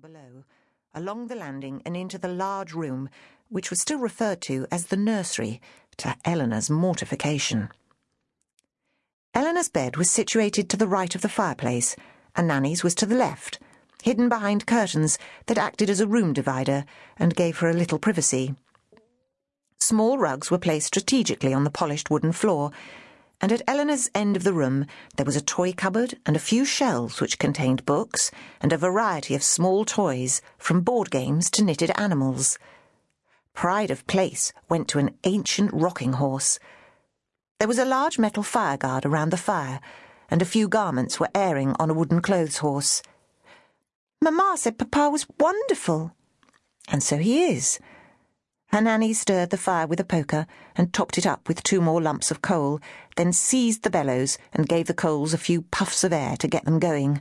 below, along the landing and into the large room, which was still referred to as the nursery, to Eleanor's mortification. Eleanor's bed was situated to the right of the fireplace, and Nanny's was to the left, hidden behind curtains that acted as a room divider and gave her a little privacy. Small rugs were placed strategically on the polished wooden floor, and at Eleanor's end of the room there was a toy cupboard and a few shelves which contained books and a variety of small toys, from board games to knitted animals. Pride of place went to an ancient rocking horse. There was a large metal fire guard around the fire, and a few garments were airing on a wooden clothes horse. Mamma said Papa was wonderful. And so he is. Her nanny stirred the fire with a poker and topped it up with two more lumps of coal, then seized the bellows and gave the coals a few puffs of air to get them going.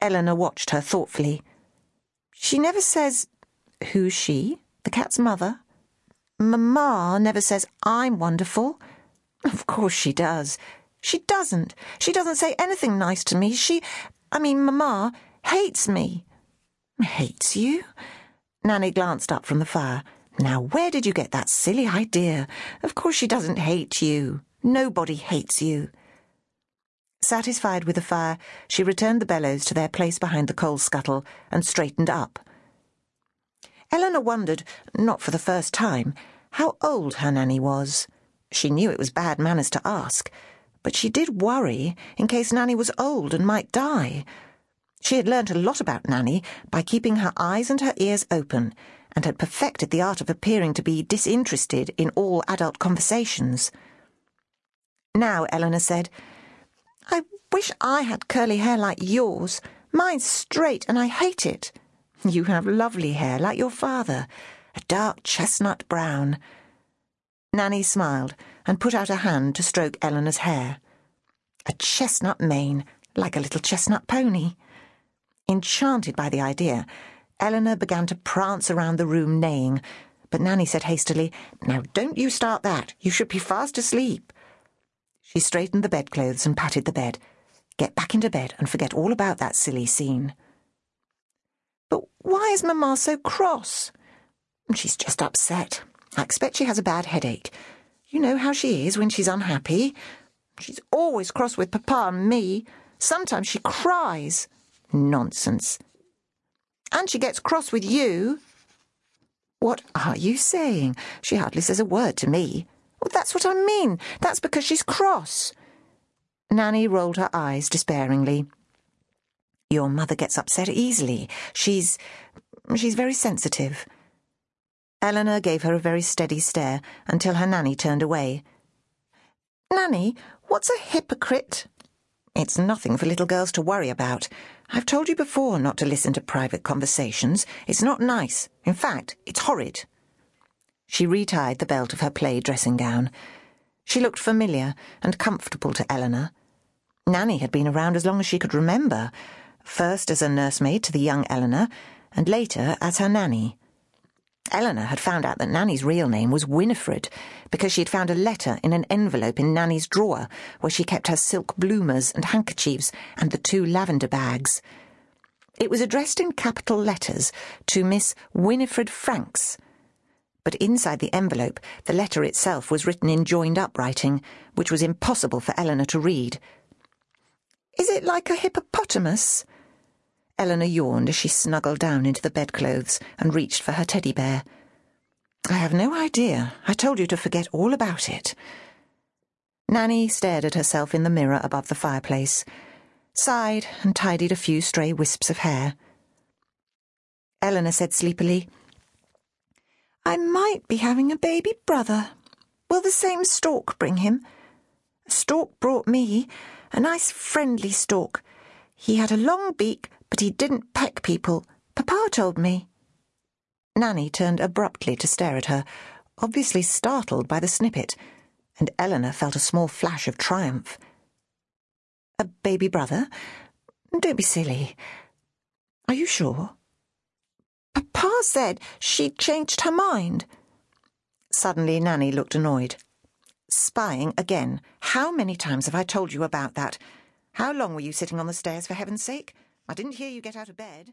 Eleanor watched her thoughtfully. She never says, Who's she? The cat's mother? Mamma never says I'm wonderful. Of course she does. She doesn't. She doesn't say anything nice to me. She, I mean, Mamma, hates me. Hates you? Nanny glanced up from the fire. Now, where did you get that silly idea? Of course she doesn't hate you. Nobody hates you. Satisfied with the fire, she returned the bellows to their place behind the coal scuttle and straightened up. Eleanor wondered, not for the first time, how old her nanny was. She knew it was bad manners to ask, but she did worry in case Nanny was old and might die. She had learnt a lot about Nanny by keeping her eyes and her ears open and had perfected the art of appearing to be disinterested in all adult conversations. Now, Eleanor said, I wish I had curly hair like yours. Mine's straight and I hate it. You have lovely hair like your father, a dark chestnut brown. Nanny smiled and put out a hand to stroke Eleanor's hair. A chestnut mane, like a little chestnut pony. Enchanted by the idea, Eleanor began to prance around the room neighing, but Nanny said hastily, Now don't you start that. You should be fast asleep. She straightened the bedclothes and patted the bed. Get back into bed and forget all about that silly scene. But why is Mamma so cross? She's just upset. I expect she has a bad headache. You know how she is when she's unhappy. She's always cross with Papa and me. Sometimes she cries. Nonsense. And she gets cross with you. What are you saying? She hardly says a word to me. Well, that's what I mean. That's because she's cross. Nanny rolled her eyes despairingly. Your mother gets upset easily. She's. she's very sensitive. Eleanor gave her a very steady stare until her nanny turned away. Nanny, what's a hypocrite? It's nothing for little girls to worry about. I've told you before not to listen to private conversations. It's not nice. In fact, it's horrid. She retied the belt of her play dressing gown. She looked familiar and comfortable to Eleanor. Nanny had been around as long as she could remember, first as a nursemaid to the young Eleanor, and later as her nanny. Eleanor had found out that Nanny's real name was Winifred because she had found a letter in an envelope in Nanny's drawer where she kept her silk bloomers and handkerchiefs and the two lavender bags. It was addressed in capital letters to Miss Winifred Franks. But inside the envelope, the letter itself was written in joined up writing, which was impossible for Eleanor to read. Is it like a hippopotamus? Eleanor yawned as she snuggled down into the bedclothes and reached for her teddy bear. I have no idea. I told you to forget all about it. Nanny stared at herself in the mirror above the fireplace, sighed, and tidied a few stray wisps of hair. Eleanor said sleepily, I might be having a baby brother. Will the same stork bring him? A stork brought me, a nice friendly stork. He had a long beak but he didn't peck people. Papa told me. Nanny turned abruptly to stare at her, obviously startled by the snippet, and Eleanor felt a small flash of triumph. A baby brother? Don't be silly. Are you sure? Papa said she'd changed her mind. Suddenly, Nanny looked annoyed. Spying again. How many times have I told you about that? How long were you sitting on the stairs, for heaven's sake? I didn't hear you get out of bed.